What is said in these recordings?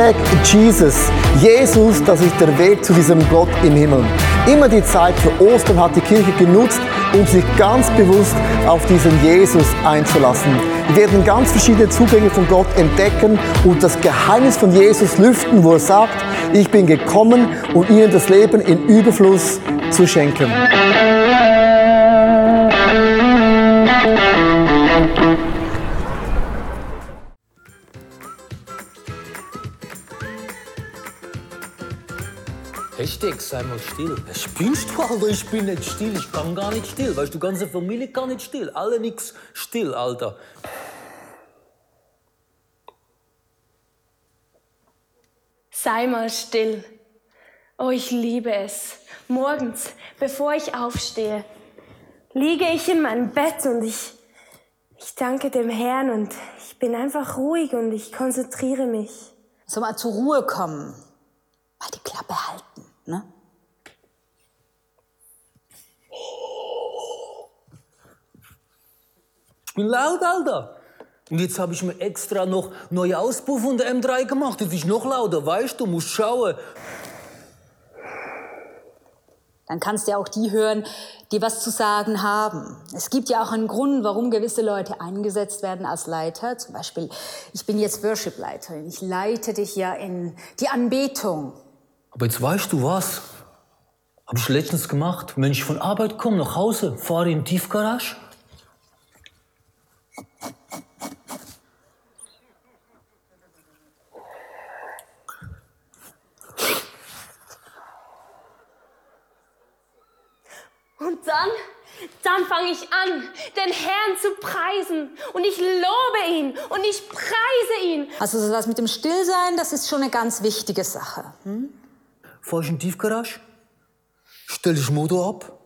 Hashtag Jesus. Jesus, das ist der Weg zu diesem Gott im Himmel. Immer die Zeit für Ostern hat die Kirche genutzt, um sich ganz bewusst auf diesen Jesus einzulassen. Wir werden ganz verschiedene Zugänge von Gott entdecken und das Geheimnis von Jesus lüften, wo er sagt, ich bin gekommen, um ihnen das Leben in Überfluss zu schenken. Sei mal still. Was spinnst du, Alter? Ich bin nicht still. Ich kann gar nicht still. Weißt du, die ganze Familie kann nicht still. Alle nix still, Alter. Sei mal still. Oh, ich liebe es. Morgens, bevor ich aufstehe, liege ich in meinem Bett und ich, ich danke dem Herrn und ich bin einfach ruhig und ich konzentriere mich. So mal zur Ruhe kommen. Mal die Klappe halten, ne? Ich bin laut, Alter. Und jetzt habe ich mir extra noch neue Auspuff von der M3 gemacht. Das ist noch lauter, weißt du? Musst schauen. Dann kannst du ja auch die hören, die was zu sagen haben. Es gibt ja auch einen Grund, warum gewisse Leute eingesetzt werden als Leiter. Zum Beispiel, ich bin jetzt Worship-Leiterin. Ich leite dich ja in die Anbetung. Aber jetzt weißt du was? Habe ich letztens gemacht. Wenn ich von Arbeit komme, nach Hause, fahre in die Tiefgarage. Und dann, dann fange ich an, den Herrn zu preisen. Und ich lobe ihn und ich preise ihn. Also das mit dem Stillsein, das ist schon eine ganz wichtige Sache. Hm? Fahr ich in die Tiefgarage, stelle ich Motor ab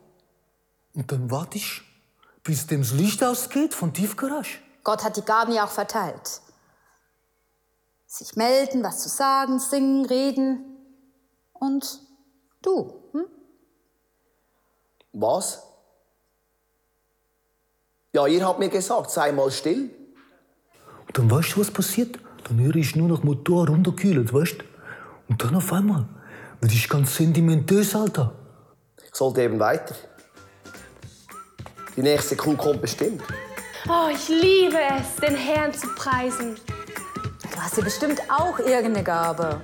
und dann warte ich, bis dem das Licht ausgeht von Tiefgarage. Gott hat die Gaben ja auch verteilt. Sich melden, was zu sagen, singen, reden. Und du. Hm? Was? Ja, ihr habt mir gesagt, sei mal still. Und dann weißt du, was passiert? Dann höre ich nur noch Motor runterkühlen, weißt du? Und dann auf einmal werde ich ganz sentimentös, Alter. Ich sollte eben weiter. Die nächste Kuh kommt bestimmt. Oh, ich liebe es, den Herrn zu preisen. Du hast ja bestimmt auch irgendeine Gabe.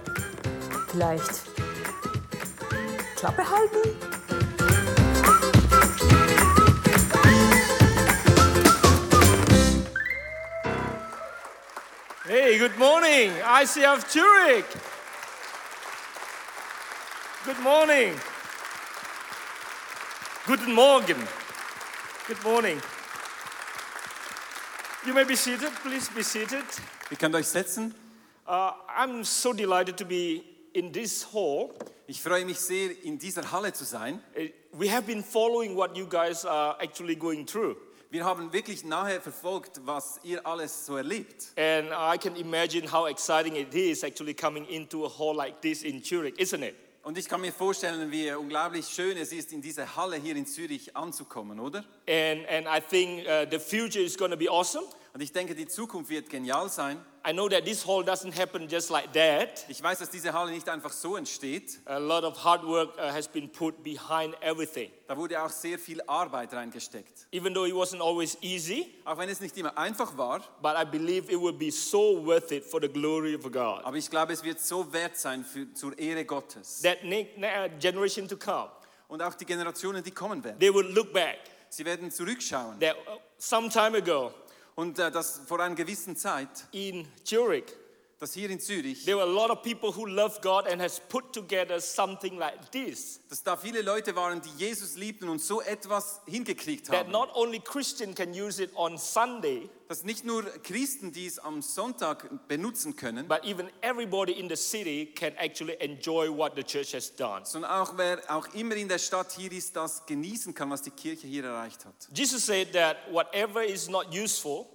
Vielleicht Klappe halten? Hey, good morning, ICF Zurich. Good morning. Guten Morgen. Good morning. You may be seated. Please be seated. Ihr könnt euch setzen. Uh, I'm so delighted to be in this hall. Ich freue mich sehr, in dieser Halle zu sein. Uh, We have been following what you guys are actually going through. Wir haben wirklich nahe verfolgt, was ihr alles so erlebt. And I can imagine how exciting it is actually coming into a hall like this in Zurich, isn't it? Und ich kann mir vorstellen, wie unglaublich schön es ist, in diese Halle hier in Zürich anzukommen, oder? And, and I think uh, the future is going to be awesome. Und ich denke, die Zukunft wird genial sein. I know that this hall doesn't happen just like that. Ich weiß, dass diese Halle nicht einfach so entsteht. A lot of hard work uh, has been put behind everything. Da wurde auch sehr viel Arbeit reingesteckt. Even though it wasn't always easy, Auch wenn es nicht immer einfach war, but I believe it will be so worth it for the glory of God. aber ich glaube, es wird so wert sein für, zur Ehre Gottes. That ne- ne- generation to come, Und auch die Generationen, die kommen werden. they will look back Sie werden zurückschauen. that uh, some time ago Und äh, das vor einer gewissen Zeit, in Zurich, dass hier in Zürich, there were a lot of people who love God and has put together something like this. dass da viele Leute waren, die Jesus liebten und so etwas hingekriegt That haben. not only Christian can use it on Sunday, Dass nicht nur Christen dies am Sonntag benutzen können, but even everybody in the city can actually enjoy what the church has done. sondern auch wer auch immer in der Stadt hier ist, das genießen kann, was die Kirche hier erreicht hat. Jesus said that whatever is not useful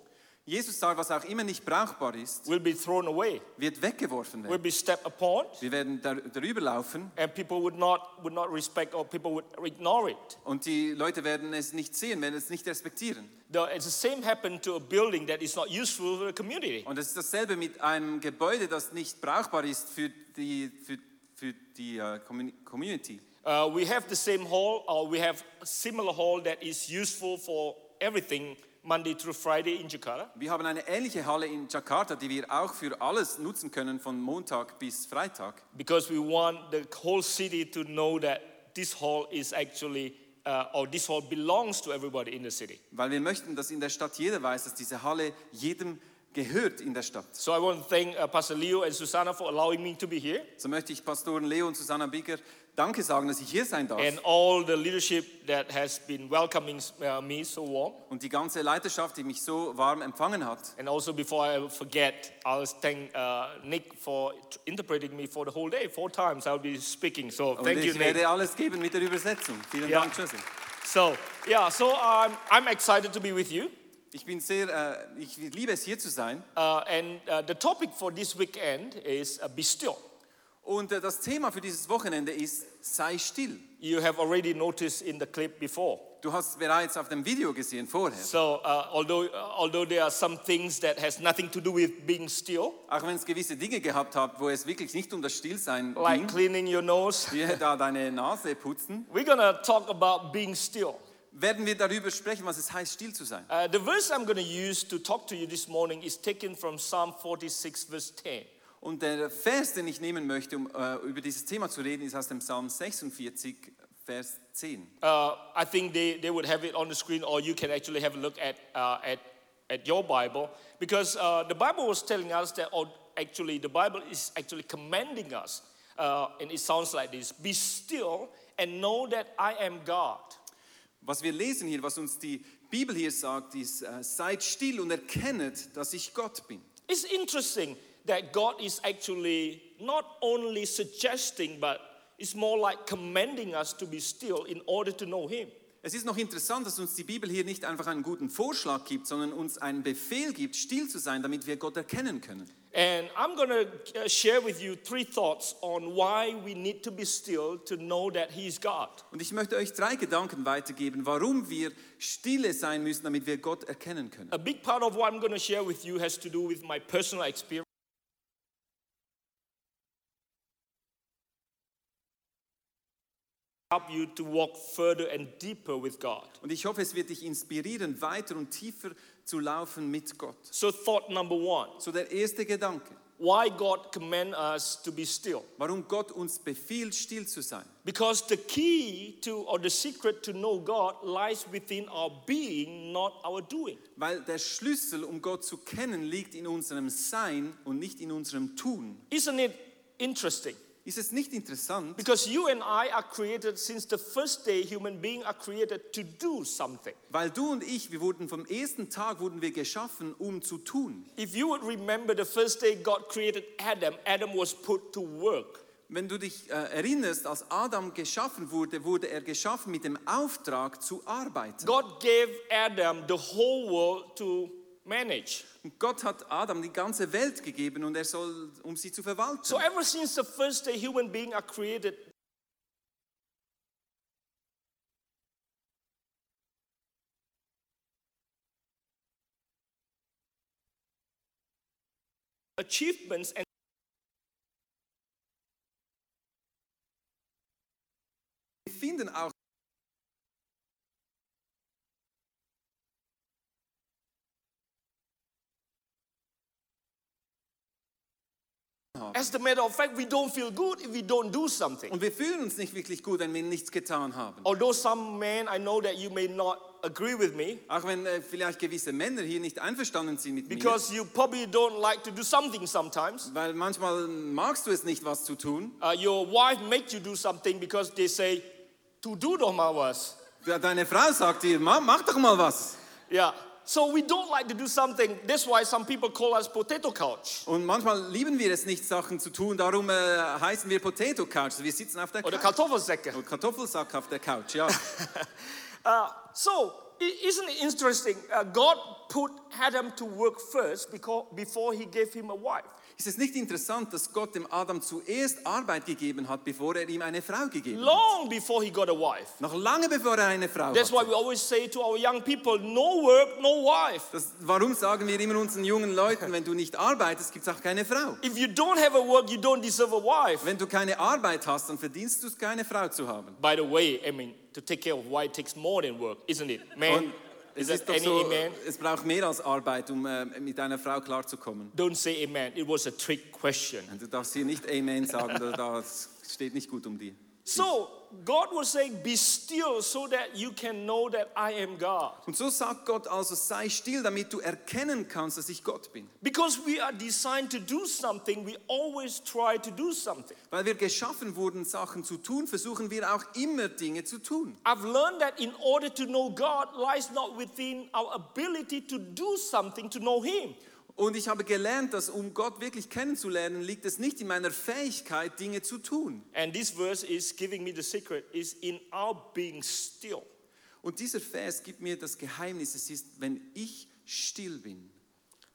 Jesus sagt, was auch immer nicht brauchbar ist, will be thrown away, wird weggeworfen will werden. be stepped upon, Wir werden dar darüber laufen and people would not, would not respect or people would ignore it. und die Leute werden es nicht sehen, werden es nicht respektieren. The, it's the same happened to a building that is not useful for the community. Und es ist dasselbe mit einem Gebäude, das nicht brauchbar ist für die, für, für die Commu- Community. Uh, we have the same hall, or we have a similar hall that is useful for everything Monday through Friday in Jakarta. Wir haben eine ähnliche Halle in Jakarta, die wir auch für alles nutzen können, von Montag bis Freitag. because we want the whole city to know that this hall is actually, uh, or this hall belongs to everybody in the city. Weil wir möchten, dass in der Stadt jeder weiß, dass diese Halle jedem gehört in der Stadt. So I want to thank uh, Pastor Leo and Susanna for allowing me to be here, So möchte ich Pastoren Leo und Susanna Bigger Danke sagen, dass ich hier sein darf. and all the leadership that has been welcoming uh, me so warm. Und die ganze Leiterschaft, die mich so warm empfangen hat. And also, before I forget, I'll thank uh, Nick for interpreting me for the whole day. Four times I'll be speaking. So Und thank you, ich Nick. werde alles geben mit der Übersetzung. Vielen Ja. Dank, Jose. So yeah, so um, I'm excited to be with you. Ich bin sehr, äh, ich liebe es hier zu sein. Uh, and uh, the topic for this weekend is uh, be still. Und äh, das Thema für dieses Wochenende ist, sei still. You have already noticed in the clip before. Du hast bereits auf dem Video gesehen vorher. So uh, although uh, although there are some things that has nothing to do with being still, Auch wenn es gewisse Dinge gehabt hat, wo es wirklich nicht um das Stillsein like ging, cleaning your nose, wie da deine Nase putzen, we're gonna talk about being still. Werden wir darüber sprechen, was es heißt, still zu sein. Uh, the verse I'm going to use to talk to you this morning is taken from Psalm 46, verse 10. Und der Vers, den ich nehmen möchte, um äh, über dieses Thema zu reden, ist aus dem Psalm 46, Vers 10. Uh, I think they, they would have it on the screen, or you can actually have a look at, uh, at, at your Bible, because uh, the Bible was telling us that, or actually, the Bible is actually commanding us, uh, and it sounds like this Be still and know that I am God. Was wir lesen hier, was uns die Bibel hier sagt, ist, äh, seid still und erkennet, dass ich Gott bin. It's interesting that God is actually not only suggesting, but it's more like commanding us to be still in order to know Him. Es ist noch interessant, dass uns die Bibel hier nicht einfach einen guten Vorschlag gibt, sondern uns einen Befehl gibt, still zu sein, damit wir Gott erkennen können. And I'm going to share with you three thoughts on why we need to be still to know that He's God. Und ich möchte euch drei Gedanken weitergeben, warum wir stille sein müssen, damit wir Gott erkennen können. A big part of what I'm going to share with you has to do with my personal experience. Und ich hoffe, es wird dich inspirieren, weiter und tiefer zu laufen mit Gott. So, thought number one So der erste Gedanke, why God command us to be still. warum Gott uns befiehlt, still zu sein. Because the key to or the secret to know God lies within our being, not our doing. Weil der Schlüssel, um Gott zu kennen, liegt in unserem Sein und nicht in unserem Tun. Isn't it interesting? Ist es nicht interessant? Because you and I are created since the first day human beings are created to do something. Weil du und ich, wir wurden vom ersten Tag wurden wir geschaffen, um zu tun. If you would remember the first day God created Adam, Adam was put to work. Wenn du dich äh, erinnerst, als Adam geschaffen wurde, wurde er geschaffen mit dem Auftrag zu arbeiten. God gave Adam the whole world to manage. Und Gott hat Adam die ganze Welt gegeben und er soll, um sie zu verwalten. So ever since the first day human beings are created, achievements and Wir finden auch as a matter of fact, we don't feel good if we don't do something. und wir fühlen uns nicht wirklich gut, wenn wir nichts getan haben. Although some men, I know that you may not agree with me Auch wenn äh, vielleicht gewisse Männer hier nicht einverstanden sind mit because you probably don't like to do something sometimes. mir, weil manchmal magst du es nicht, was zu tun. Uh, your wife makes you do something because they say, "To do doch mal was." Ja, Deine Frau sagt dir, "Ma- mach doch mal was. Yeah. So we don't like to do something. That's why some people call us potato couch Und manchmal lieben wir es nicht, Sachen zu tun, darum äh, heißen wir Potato Couch. Wir sitzen auf der oder Couch. Kartoffelsäcke. Oder Kartoffelsack auf der Couch, ja. Uh, so isn't it interesting? Uh, God put Adam to work first because, before he gave him a wife. Ist es nicht interessant, dass Gott dem Adam zuerst Arbeit gegeben hat, bevor er ihm eine Frau gegeben hat? Long before he got a wife. Noch lange bevor er eine Frau That's why we always say to our young people no work, no wife. Das, warum sagen wir immer unseren jungen Leuten, wenn du nicht arbeitest, gibt es auch keine Frau? If you don't have a work, you don't deserve a wife. Wenn du keine Arbeit hast, dann verdienst du es, keine Frau zu haben. By the way, I mean, to take care of wife takes more than work, isn't it? Man, Und es ist doch so, amen? es braucht mehr als Arbeit, um äh, mit einer Frau klarzukommen. Don't say amen. It was a trick question. Und Du darfst hier nicht Amen sagen, da- das steht nicht gut um die. So God was saying, Be still so that you can know that I am God. Und so sagt Gott also, sei still, damit du erkennen kannst, dass ich Gott bin. Because we are designed to do something, we always try to do something. Weil wir geschaffen wurden, Sachen zu tun, versuchen wir auch immer Dinge zu tun. I've learned that in order to know God lies not within our ability to do something to know Him. Und ich habe gelernt, dass um Gott wirklich kennenzulernen, liegt es nicht in meiner Fähigkeit, Dinge zu tun. And this verse is giving me the secret is in our being still. Und dieser Vers gibt mir das Geheimnis, es ist, wenn ich still bin.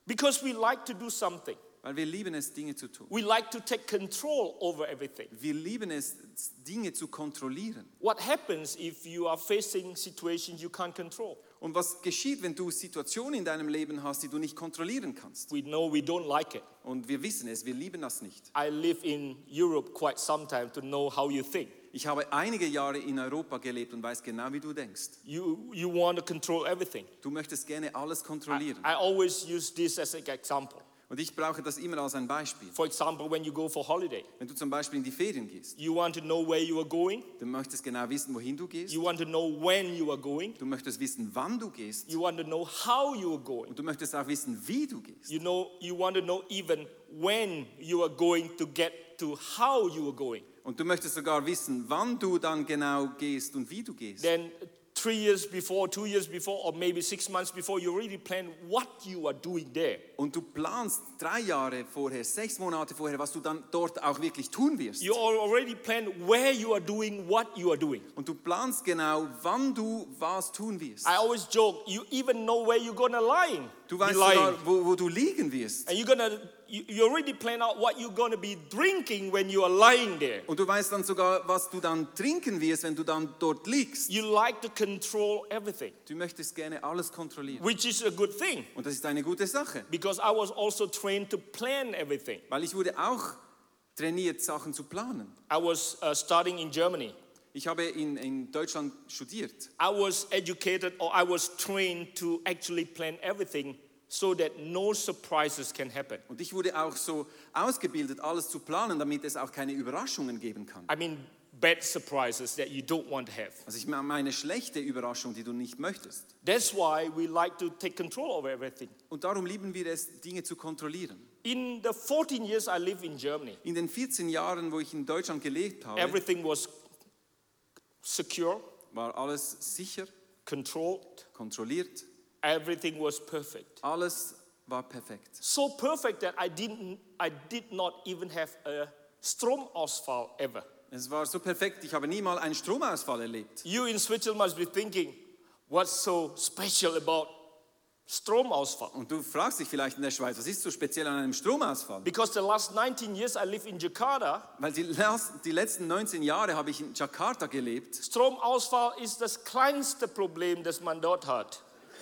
Because we like to do something. Weil wir lieben es, Dinge zu tun. We like to take control over everything. Wir lieben es, Dinge zu kontrollieren. What happens if you are facing situations you can't control? Und was geschieht, wenn du Situationen in deinem Leben hast, die du nicht kontrollieren kannst? We know we don't like it. Und wir wissen es, wir lieben das nicht. I live in Europe quite some time to know how you think. Ich habe einige Jahre in Europa gelebt und weiß genau, wie du denkst. You, you want to control everything. Du möchtest gerne alles I, kontrollieren. I always use this as an example. Und ich brauche das immer als ein Beispiel. For example, when you go for holiday, Wenn du zum Beispiel in die Ferien gehst, you want to know where you are going, du möchtest genau wissen, wohin du gehst. you want to know when you are going, Du möchtest wissen, wann du gehst. you want to know how you are going. Und du möchtest auch wissen, wie du gehst. You know, you want to know even when you are going to get to how you are going. Und du möchtest sogar wissen, wann du dann genau gehst und wie du gehst. Then three years before, two years before, or maybe six months before, you really plan what you are doing there. Und du planst drei Jahre vorher, sechs Monate vorher, was du dann dort auch wirklich tun wirst. You already plan where you are doing what you are doing. Und du planst genau, wann du was tun wirst. I always joke, you even know where you're gonna lie. Du weißt sogar, wo, wo du liegen wirst. And you're gonna, you, already plan out what you're gonna be drinking when you are lying there. Und du weißt dann sogar, was du dann trinken wirst, wenn du dann dort liegst. You like to control everything, Du möchtest gerne alles kontrollieren. which is a good thing Und das ist eine gute Sache, because I was also trained to plan everything. weil ich wurde auch trainiert, Sachen zu planen. I was uh, studying in Germany. Ich habe in, in Deutschland studiert. I was educated or I was trained to actually plan everything so that no surprises can happen. Und ich wurde auch so ausgebildet, alles zu planen, damit es auch keine Überraschungen geben kann. I mean, bad surprises that you don't want to have. Also ich meine eine schlechte Überraschung, die du nicht möchtest. That's why we like to take control over everything. Und darum lieben wir es, Dinge zu kontrollieren. In the 14 years I lived in Germany, In den 14 Jahren, wo ich in Deutschland gelebt habe, everything was secure, war alles sicher, controlled, kontrolliert, everything was perfect. alles war perfekt. So perfect that I didn't I did not even have a Stromausfall ever. Es war so perfekt, ich habe nie mal einen Stromausfall erlebt. You in Switzerland must be thinking, what's so special about Stromausfall? Und du fragst dich vielleicht in der Schweiz, was ist so speziell an einem Stromausfall? Because the last 19 years I lived in Jakarta, Weil die, die letzten 19 Jahre habe ich in Jakarta gelebt. Stromausfall ist das kleinste Problem, das man dort hat.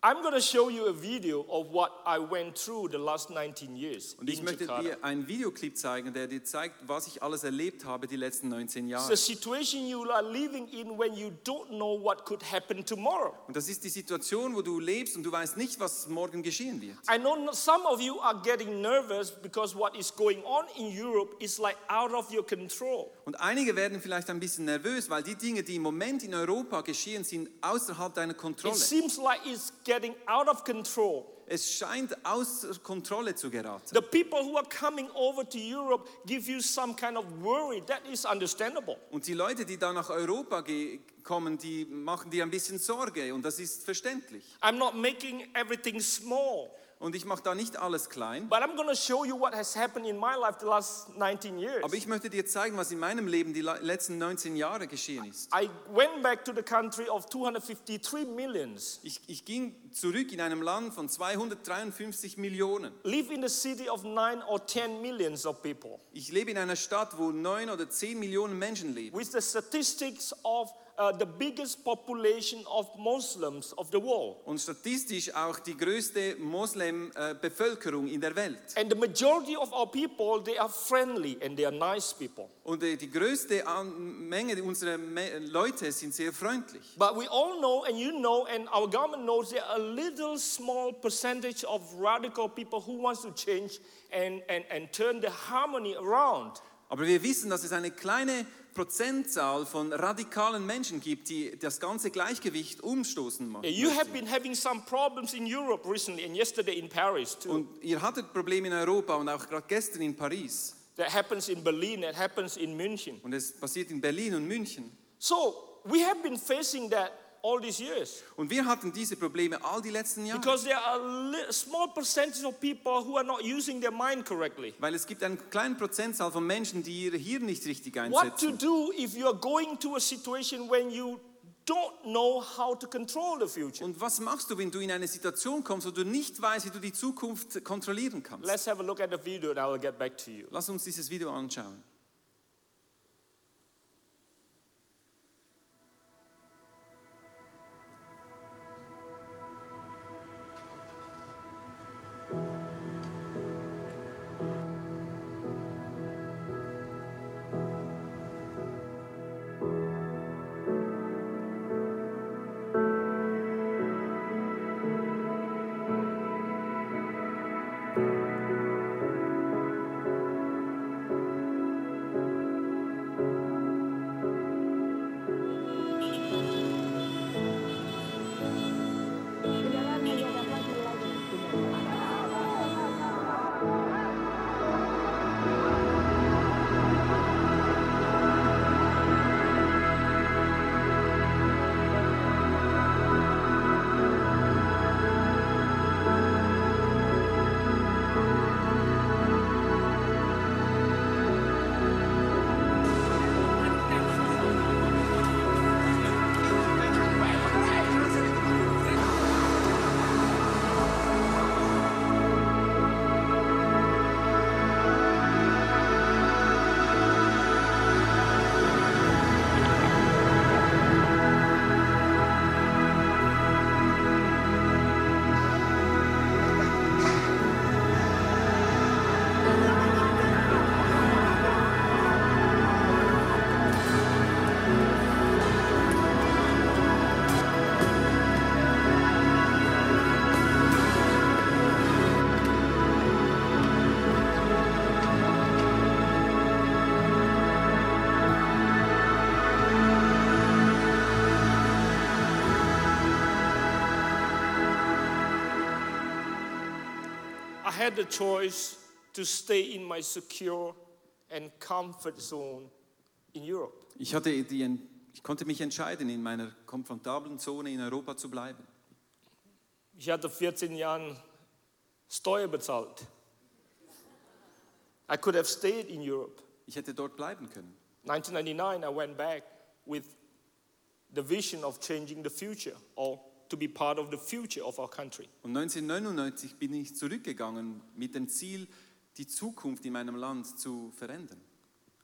I'm going to show you a video of what I went through the last 19 years Und ich möchte Jakarta. dir einen Videoclip zeigen, der dir zeigt, was ich alles erlebt habe die letzten 19 It's Jahre. the situation you are living in when you don't know what could happen tomorrow. Und das ist die Situation, wo du lebst und du weißt nicht, was morgen geschehen wird. I know no- some of you are getting nervous because what is going on in Europe is like out of your control. Und einige werden vielleicht ein bisschen nervös, weil die Dinge, die im Moment in Europa geschehen, sind außerhalb deiner It Kontrolle. seems like it's getting out of control. Es scheint außer Kontrolle zu geraten. The people who are coming over to Europe give you some kind of worry. That is understandable. Und die Leute, die da nach Europa kommen, die machen dir ein bisschen Sorge und das ist verständlich. I'm not making everything small. Und ich mache da nicht alles klein. but I'm going to show you what has happened in my life the last 19 years. Aber ich möchte dir zeigen, was in meinem Leben die letzten 19 Jahre geschehen ist. I went back to the country of 253 millions, Ich, ich ging zurück in einem Land von 253 Millionen. live in the city of 9 or 10 millions of people. Ich lebe in einer Stadt, wo 9 oder 10 Millionen Menschen leben. with the statistics of uh, the biggest population of Muslims of the world. Und statistisch auch die größte Moslem-Bevölkerung in der Welt. And the majority of our people, they are friendly and they are nice people. Und äh, die größte Menge unserer Leute sind sehr freundlich. But we all know, and you know, and our government knows, there are a little small percentage of radical people who wants to change and, and, and turn the harmony around. Aber wir wissen, dass es eine kleine Prozentzahl von radikalen Menschen gibt, die das ganze Gleichgewicht umstoßen machen. You have been having some problems in Europe recently and yesterday in Paris too. Und ihr hattet Probleme in Europa und auch gerade gestern in Paris. That happens in Berlin, that happens in München. Und es passiert in Berlin und München. So we have been facing that all these years. Und wir hatten diese Probleme all die letzten Jahre. Because there are small percentage of people who are not using their mind correctly. Weil es gibt eine kleine Prozentzahl von Menschen, die ihre Hirn nicht richtig What to einsetzen. do if you are going to a situation when you don't know how to control the future? Und was machst du, wenn du in eine Situation kommst, wo du nicht weißt, wie du die Zukunft kontrollieren kannst? Let's have a look at the video and I will get back to you. Lass uns dieses Video anschauen. Had the choice to stay in my secure and comfort zone in Europe. Ich, hatte die, ich konnte mich entscheiden, in meiner komfortablen Zone in Europa zu bleiben. Ich hatte 14 Jahre Steuer bezahlt. I could have stayed in Europe. Ich hätte dort bleiben können. 1999, I went back with the vision of changing the future or to be part of the future of our country. Und 1999 bin ich zurückgegangen mit dem Ziel, die Zukunft in meinem Land zu verändern.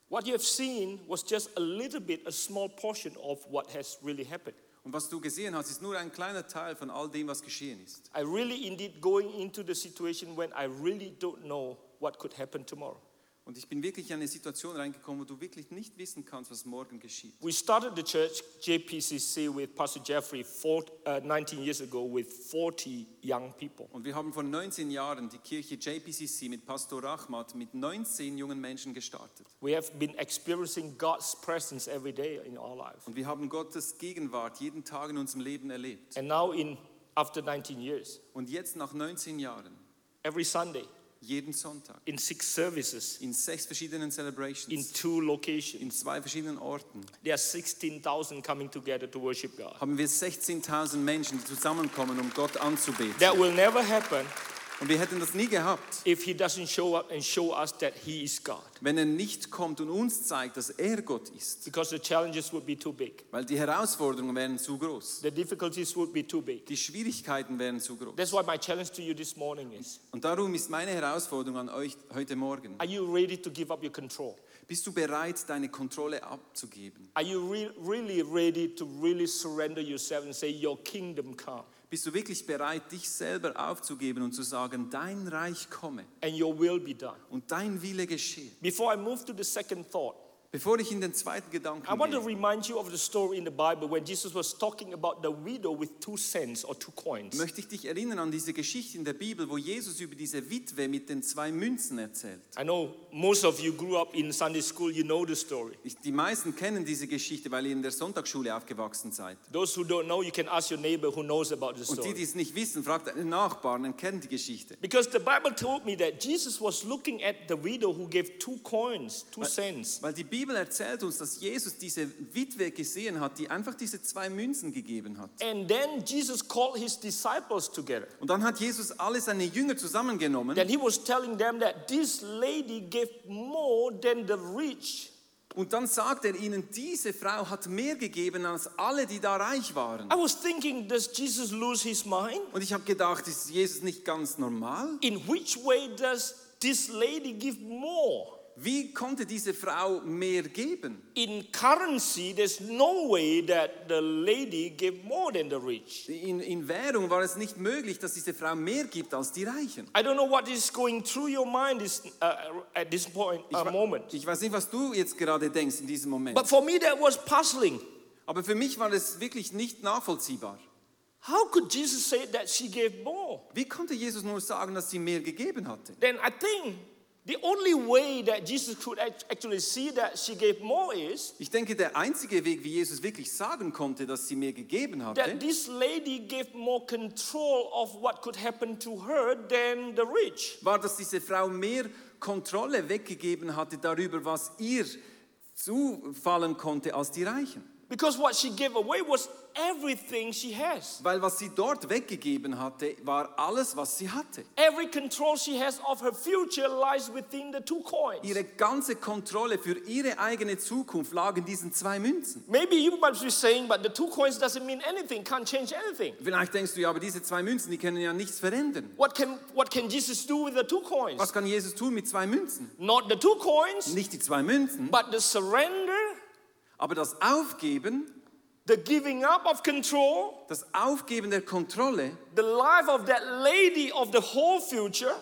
What you have seen was just a little bit, a small portion of what has really happened. Und was du gesehen hast, ist nur ein kleiner Teil von all dem, was geschehen ist. I really indeed going into the situation when I really don't know what could happen tomorrow. Und ich bin wirklich in eine Situation reingekommen, wo du wirklich nicht wissen kannst, was morgen geschieht. We started the church JPCC with Pastor Jeffrey four, uh, 19 years ago with 40 young people. Und wir haben vor 19 Jahren die Kirche JPCC mit Pastor Rahmat mit 19 jungen Menschen gestartet. We have been experiencing God's presence every day in our life. Und wir haben Gottes Gegenwart jeden Tag in unserem Leben erlebt. And now in after 19 years, Und jetzt nach 19 Jahren, every Sunday jeden Sonntag, in six services in sechs verschiedenen Celebrations. in two in locations, zwei verschiedenen Orten, there are 16,000 coming together to worship God. haben wir 16.000 Menschen, die zusammenkommen, um Gott anzubeten. That will never happen Und wir hätten das nie gehabt, if He doesn't show up and show us that He is God. wenn er nicht kommt und uns zeigt, dass er Gott ist. Because the challenges would be too big, Weil die Herausforderungen wären zu groß. Die Schwierigkeiten wären zu groß. That's why my challenge to you this morning is Und darum ist meine Herausforderung an euch heute Morgen. Bist du bereit, deine Kontrolle abzugeben? Are you re- really ready to really surrender yourself and say, Your kingdom come Bist du wirklich bereit, dich selber aufzugeben und zu sagen, dein Reich komme and your will be done? und dein Wille geschehe? Before I move to the second thought, Bevor ich in den zweiten Gedanken I want to gehe, remind you of the story in the Bible when Jesus was talking about the widow with two cents or two coins. möchte ich dich erinnern an diese Geschichte in der Bibel, wo Jesus über diese Witwe mit den zwei Münzen erzählt. I know most of you grew up in Sunday school, you know the story. Ich, die meisten kennen diese Geschichte, weil ihr in der Sonntagsschule aufgewachsen seid. Those who don't know, you can ask your neighbor who knows about the Und die, story. die es nicht wissen, fragt einen Nachbarn und kennen die Geschichte. Because the Bible told me that Jesus was looking at the widow who gave two coins, two cents. Weil die Bibel erzählt uns, dass Jesus diese Witwe gesehen hat, die einfach diese zwei Münzen gegeben hat. And then Jesus called his disciples together. Und dann hat Jesus alle seine Jünger zusammengenommen Then he was telling them that this lady gave more than the rich. und dann sagt er ihnen, diese Frau hat mehr gegeben als alle, die da reich waren. I was thinking, does Jesus lose his mind? Und ich habe gedacht, ist Jesus nicht ganz normal? In which way does this lady give more? Wie konnte diese Frau mehr geben? In currency, there's no way that the lady gave more than the rich. In, in Währung war es nicht möglich, dass diese Frau mehr gibt als die Reichen. I don't know what is going through your mind this, uh, at this point, Ich, uh, moment. ich weiß nicht, was du jetzt gerade denkst in diesem Moment. But for me, that was puzzling. Aber für mich war es wirklich nicht nachvollziehbar. How could Jesus say that she gave more? Wie konnte Jesus nur sagen, dass sie mehr gegeben hatte? Then I think the only way that Jesus could act- actually see that she gave more is Ich denke, der einzige Weg, wie Jesus wirklich sagen konnte, dass sie mehr gegeben that hatte, this lady gave more control of what could happen to her than the rich. war, dass diese Frau mehr Kontrolle weggegeben hatte darüber, was ihr zufallen konnte als die Reichen. Because what she gave away was everything she has. Weil was sie dort weggegeben hatte, war alles, was sie hatte. Every control she has of her future lies within the two coins. Ihre ganze Kontrolle für ihre eigene Zukunft lag in diesen zwei Münzen. Maybe you might be saying, but the two coins doesn't mean anything, can't change anything. Vielleicht denkst du, ja, aber diese zwei Münzen, die können ja nichts verändern. What can, what can Jesus do with the two coins? Was kann Jesus tun mit zwei Münzen? Not the two coins, Nicht die zwei Münzen, but the surrender, aber das Aufgeben, the giving up of control, das Aufgeben der Kontrolle, the life of that lady of the whole future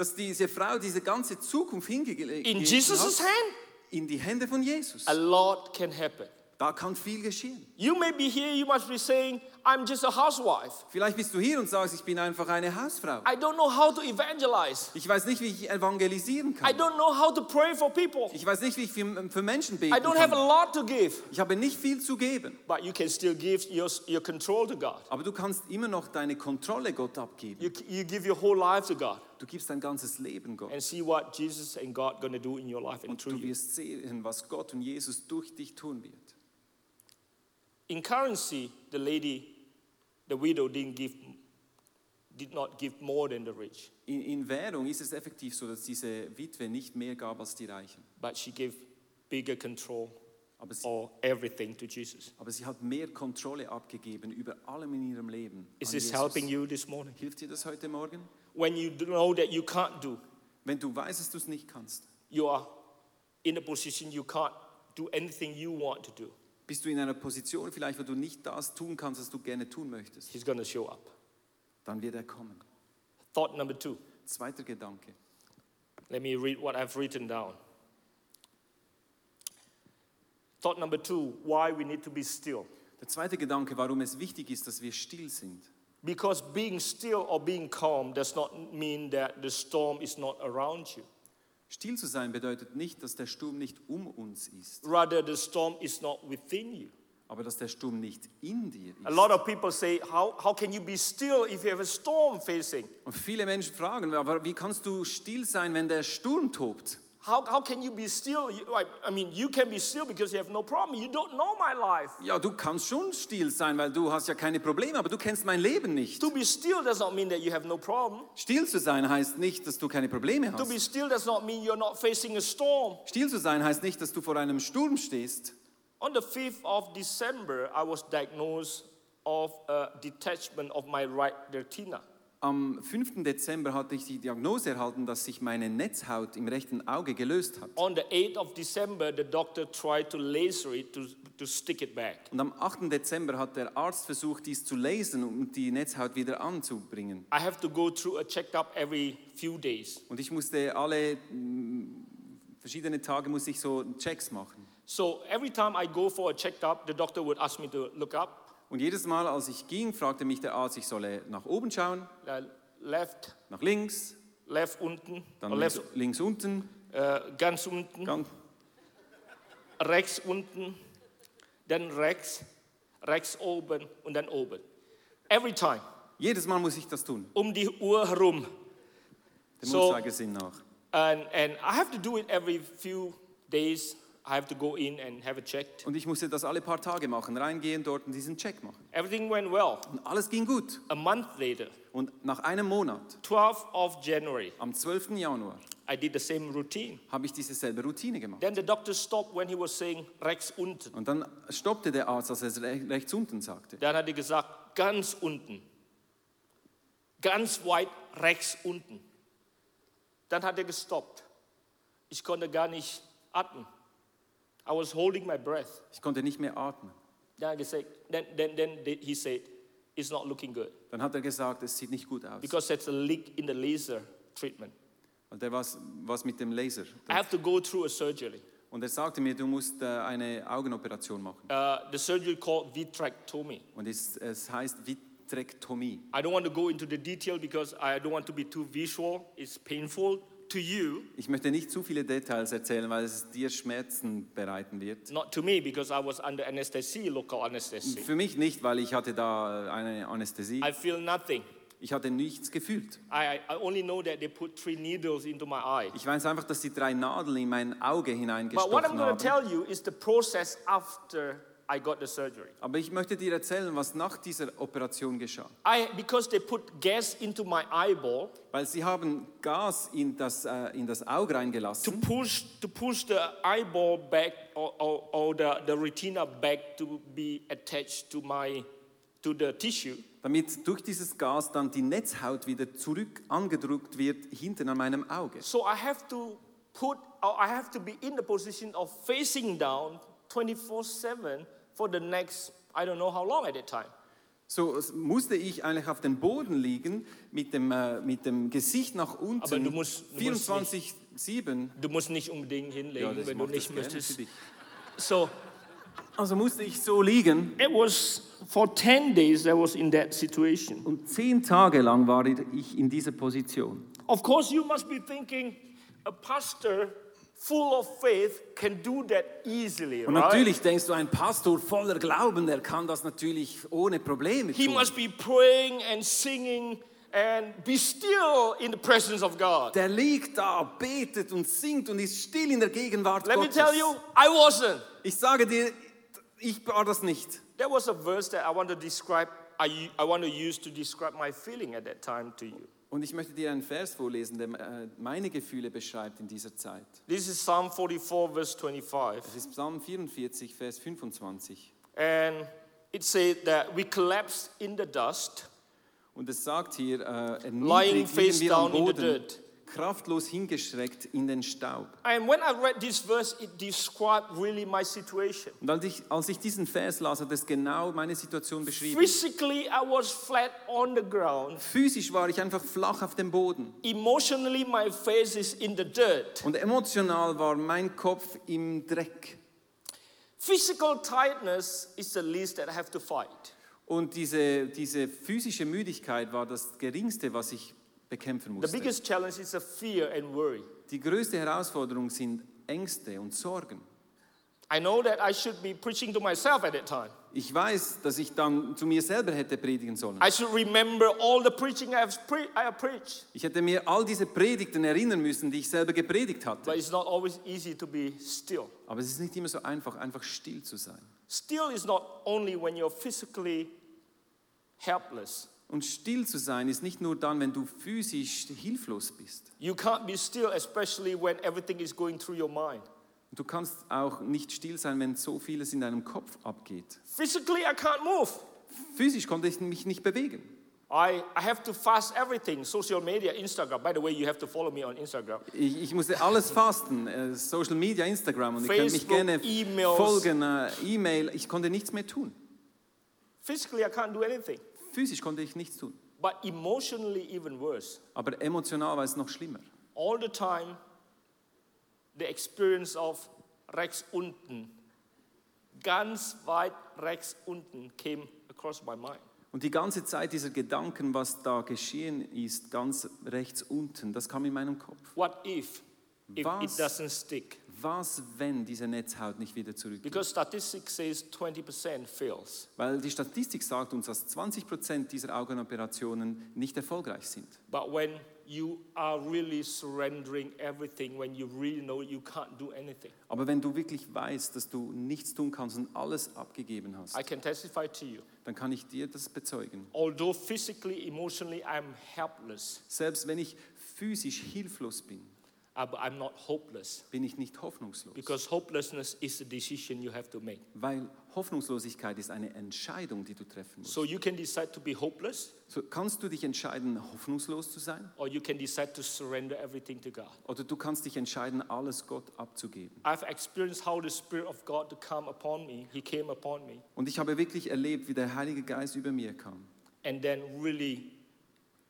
dass diese Frau diese ganze Zukunft hingelegt in Jesus' hat, hand, in die Hände von Jesus. a lot can happen. Da kann viel geschehen. You may be here, you must be saying, I'm just a housewife. Vielleicht bist du hier und sagst, ich bin einfach eine Hausfrau. I don't know how to evangelize. Ich weiß nicht, wie ich evangelisieren I kann. don't know how to pray for people. Ich weiß nicht, wie ich für, Menschen I beten don't have a kann. lot to give. Ich habe nicht viel zu geben. But you can still give your, your control to God. Aber du kannst immer noch deine Kontrolle Gott abgeben. You, you give your whole life to God Du gibst dein ganzes Leben Gott. and see what Jesus and God going to do in your life and Und through du wirst sehen, was Gott und Jesus durch dich tun wird. In currency, the lady, the widow didn't give, did not give more than the rich, In, in Währung ist es effektiv so, dass diese Witwe nicht mehr gab als die Reichen. but she gave bigger control Aber sie, or everything to Jesus. aber sie hat mehr Kontrolle abgegeben über allem in ihrem Leben. Is this Jesus. helping you this morning? Hilft dir das heute Morgen? When you know that you can't do, Wenn du weißt, dass du es nicht kannst, you are in a position you can't do anything you want to do. Bist du in einer Position vielleicht, wo du nicht das tun kannst, was du gerne tun möchtest, He's going to show up. dann wird er kommen. Thought number two. Zweiter Gedanke. Let me read what I've written down. Thought number two why we need to be still. Der zweite Gedanke, warum es wichtig ist, dass wir still sind. Because being still or being calm does not mean that the storm is not around you. Still zu sein bedeutet nicht, dass der Sturm nicht um uns ist, Rather, the storm is not within you. aber dass der Sturm nicht in dir A ist. lot of people say, How, how can you be still if you have a storm facing? Und viele Menschen fragen, aber wie kannst du still sein, wenn der Sturm tobt? How, how can you be still? You- I mean, you can be still because you have no problem. You don't know my life. Ja, du kannst schon still sein, weil du hast ja keine Probleme, aber du kennst mein Leben nicht. To be still does not mean that you have no problem. Still zu sein heißt nicht, dass du keine Probleme To be hast. still does not mean you're not facing a storm. Still zu sein heißt nicht, dass du vor einem Sturm stehst. On the 5th of December, I was diagnosed of a detachment of my right retina. Am 5. Dezember hatte ich die Diagnose erhalten, dass sich meine Netzhaut im rechten Auge gelöst hat. On the 8th of December, the doctor tried to laser it to, to stick it back. Und am 8. Dezember hat der Arzt versucht, dies zu lasern, um die Netzhaut wieder anzubringen. I have to go through a checkup every few days. Und ich musste alle mm, verschiedene Tage muss ich so Checks machen. So every time I go for a checkup, the doctor would ask me to look up, Und jedes Mal, als ich ging, fragte mich der Arzt, ich solle nach oben schauen, left, nach links, left unten, dann links, left, links unten, uh, ganz unten, ganz, rechts unten, dann rechts, rechts oben und dann oben. Every time, jedes Mal muss ich das tun, um die Uhr herum. dem So- Uhrzeigersinn nach. And, and I have to do it every few days. I have to go in and have it checked. Und ich musste das alle paar Tage machen, reingehen, dort und diesen Check machen. Everything went well. Und alles ging gut. A month later, Und nach einem Monat, 12th of January, am 12. Januar, I did the same routine. habe ich diese selbe Routine gemacht. Then the doctor stopped when he was saying rechts unten. Und dann stoppte der Arzt, als er rechts unten sagte. Dann hat er gesagt, ganz unten. Ganz weit rechts unten. Dann hat er gestoppt. Ich konnte gar nicht atmen. I was holding my breath. Ich konnte nicht mehr atmen. Then, I said, then, then, then he said, it's not looking good. Dann hat er gesagt, es sieht nicht gut aus. Because that's a leak in the laser treatment. Weil der was, was mit dem Laser. I have to go through a surgery. Und er sagte mir, du musst äh, eine Augenoperation machen. Uh, the surgery called vitrectomy. Und es, es heißt Vitrektomie. I don't want to go into the detail because I don't want to be too visual. It's painful to you, Ich möchte nicht zu viele Details erzählen, weil es dir Schmerzen bereiten wird. not to me because I was under anesthesia, local anesthesia. Für mich nicht, weil ich hatte da äh, eine Anästhesie. I feel nothing. Ich hatte nichts gefühlt. I, I only know that they put three needles into my eye. Ich weiß einfach, dass die drei Nadeln in mein Auge But what I'm hineingestochen going to haben. tell you is the process after I got the surgery. Aber ich möchte dir erzählen, was nach dieser Operation geschah. I, because they put gas into my eyeball Weil sie haben Gas in das, äh, in das Auge to reingelassen, push, to push the eyeball back or, or, or the, the retina back to be attached to, my, to the tissue. damit durch dieses Gas dann die Netzhaut wieder zurück angedrückt wird hinten an meinem Auge. So I have to put, or I have to be in the position of facing down 24 7 for the next, I don't know how long at that time. So musste ich eigentlich auf dem Boden liegen mit dem, äh, mit dem Gesicht nach unten, Aber du musst- du musst 24-7. Du musst nicht unbedingt hinlegen, Ja, wenn du nicht möchtest. So Also musste ich so liegen it was for 10 days I was in that situation. und zehn Tage lang war ich in dieser Position. Of course, you must be thinking a pastor full of faith can do that easily, Und right? natürlich denkst du, ein Pastor voller Glauben, der kann das natürlich ohne Probleme He tun. must be praying and singing and be still in the presence of God. Der liegt da, betet und singt und ist still in der Gegenwart Let me tell you, I wasn't. Ich sage dir, ich war das nicht. There was a verse that I want to describe, I, I want to use to describe my feeling at that time to you. Und ich möchte dir einen Vers vorlesen, der äh, meine Gefühle beschreibt in dieser Zeit. This is Psalm 44, verse 25. Das ist Psalm 44, Vers 25. And it said that we collapsed in the dust, Und es sagt hier, äh, Lying face down in the dirt. Kraftlos hingeschreckt in den Staub. And when I read this verse, it described really my situation. Und als ich, als ich diesen Vers las, hat es genau meine Situation beschrieben. Physically, I was flat on the ground. Physisch war ich einfach flach auf dem Boden. Emotionally, my face is in the dirt. Und emotional war mein Kopf im Dreck. Physical tiredness is the least that I have to fight. Und diese, diese physische Müdigkeit war das Geringste, was ich bekämpfen The musste. biggest challenge is a fear and worry. Die größte Herausforderung sind Ängste und Sorgen. I know that I should be preaching to myself at that time. Ich weiß, dass ich dann zu mir selber hätte predigen sollen. I should remember all the preaching I have, pre- I have preached. Ich hätte mir all diese Predigten erinnern müssen, die ich selber gepredigt hatte. But it's not always easy to be still. Aber es ist nicht immer so einfach, einfach still zu sein. Still is not only when you're physically helpless. Und still zu sein ist nicht nur dann, wenn du physisch hilflos bist. You can't be still, especially when everything is going through your mind. Und du kannst auch nicht still sein, wenn so vieles in deinem Kopf abgeht. Physically, I can't move. Physisch konnte ich mich nicht bewegen. I, I have to fast everything social media, Instagram. By the way, you have to follow me on Instagram. Ich, ich musste alles fasten, äh, Social Media, Instagram und ihr könnt mich Facebook, gerne E-Mails. folgen, äh, E-Mail. Ich konnte nichts mehr tun. Physically, I can't do anything. Physisch konnte ich nichts tun. But emotionally, even worse. Aber emotional war es noch schlimmer. All the time, the experience of rechts unten, ganz weit rechts unten came across my mind. Und die ganze Zeit dieser Gedanken, was da geschehen ist, ganz rechts unten, das kam in meinem Kopf. What if, if Was? it doesn't stick? Was, wenn diese Netzhaut nicht wieder zurückgeht? Because statistics says 20% fails. Weil die Statistik sagt uns, dass 20% dieser Augenoperationen nicht erfolgreich sind. But when you are really surrendering everything, when you really know you can't do anything, Aber wenn du wirklich weißt, dass du nichts tun kannst und alles abgegeben hast, I can testify to you. dann kann ich dir das bezeugen. Although physically, emotionally, I'm helpless, Selbst wenn ich physisch hilflos bin, but I'm not hopeless. bin ich nicht hoffnungslos. Because hopelessness is a decision you have to make. Weil Hoffnungslosigkeit ist eine Entscheidung, die du treffen musst. So you can decide to be hopeless, So kannst du dich entscheiden, hoffnungslos zu sein, or you can decide to surrender everything to God. oder du kannst dich entscheiden, alles Gott abzugeben. I've experienced how the Spirit of God to come upon me. He came upon me, Und ich habe wirklich erlebt, wie der Heilige Geist über mir kam and then really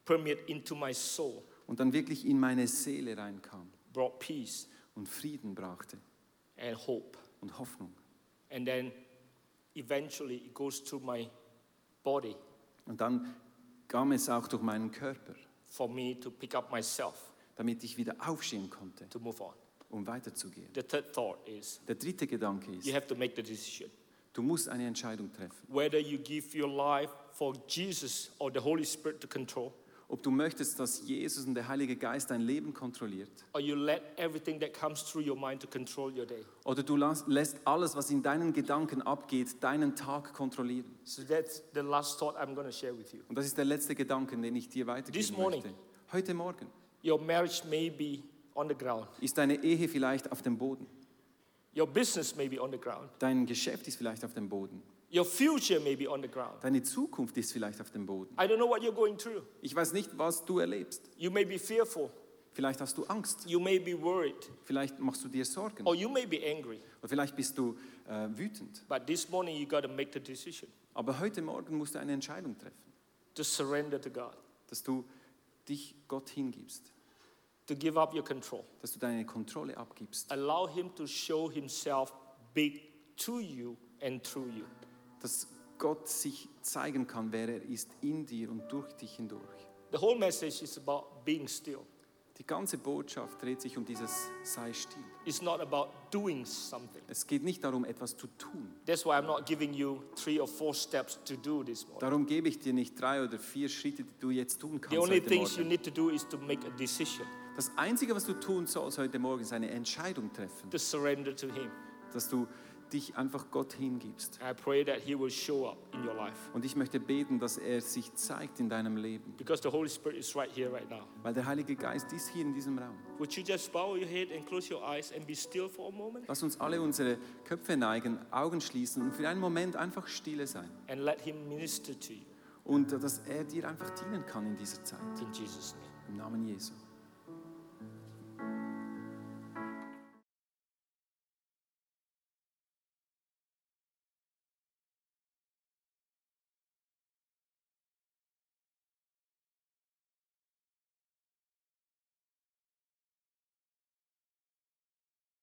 permeate into my soul, und dann wirklich in meine Seele reinkam brought peace und Frieden brachte and hope. und Hoffnung. And then eventually it goes through my body Und dann kam es auch durch meinen Körper, for me to pick up myself damit ich wieder aufstehen konnte, to move on. um weiterzugehen. The third thought is Der dritte Gedanke you ist, have to make the decision du musst eine Entscheidung treffen. whether you give your life for Jesus or the Holy Spirit to control, Ob du möchtest, dass Jesus und der Heilige Geist dein Leben kontrolliert, or you let everything that comes through your mind to control your day. oder du lässt alles, was in deinen Gedanken abgeht, deinen Tag kontrollieren. So that's the last thought I'm going to share with you. Und das ist der letzte Gedanke, den ich dir This weitergeben morning. möchte. Heute Morgen Your marriage may be on the ground, ist deine Ehe vielleicht auf dem Boden. your business may be on the ground, Dein Geschäft ist vielleicht auf dem Boden. Your future may be on the ground. Deine Zukunft ist vielleicht auf dem Boden. I don't know what you're going through. Ich weiß nicht, was du erlebst. You may be fearful, Vielleicht hast du Angst. you may be worried, Vielleicht machst du dir Sorgen. or you may be angry. Oder vielleicht bist du äh, wütend. But this morning you got to make the decision Aber heute Morgen musst du eine Entscheidung treffen, to surrender to God, dass du dich Gott hingibst, to give up your control. dass du deine Kontrolle abgibst, Allow Him to show Himself big to you and through you. Dass Gott sich zeigen kann, wer er ist, in dir und durch dich hindurch. The whole message is about being still. Die ganze Botschaft dreht sich um dieses Sei still. It's not about doing something. Es geht nicht darum, etwas zu tun. That's why I'm not giving you three or four steps to do this morning. Darum gebe ich dir nicht drei oder vier Schritte, die du jetzt tun The kannst only heute things you Morgen. need to do is to make a decision Das Einzige, was du tun sollst heute Morgen, ist eine Entscheidung treffen, to surrender to Him. dass du dich einfach Gott hingibst. I pray that He will show up in your life Und ich möchte beten, dass er sich zeigt in deinem Leben, because the Holy Spirit is right here, right now. weil der Heilige Geist ist hier in diesem Raum. Would you just bow your head and close your eyes and be still for a moment Lass uns alle unsere Köpfe neigen, Augen schließen und für einen Moment einfach stille sein. and let Him minister to you Und dass er dir einfach dienen kann in dieser Zeit. in Jesus' name. Im Namen Jesu.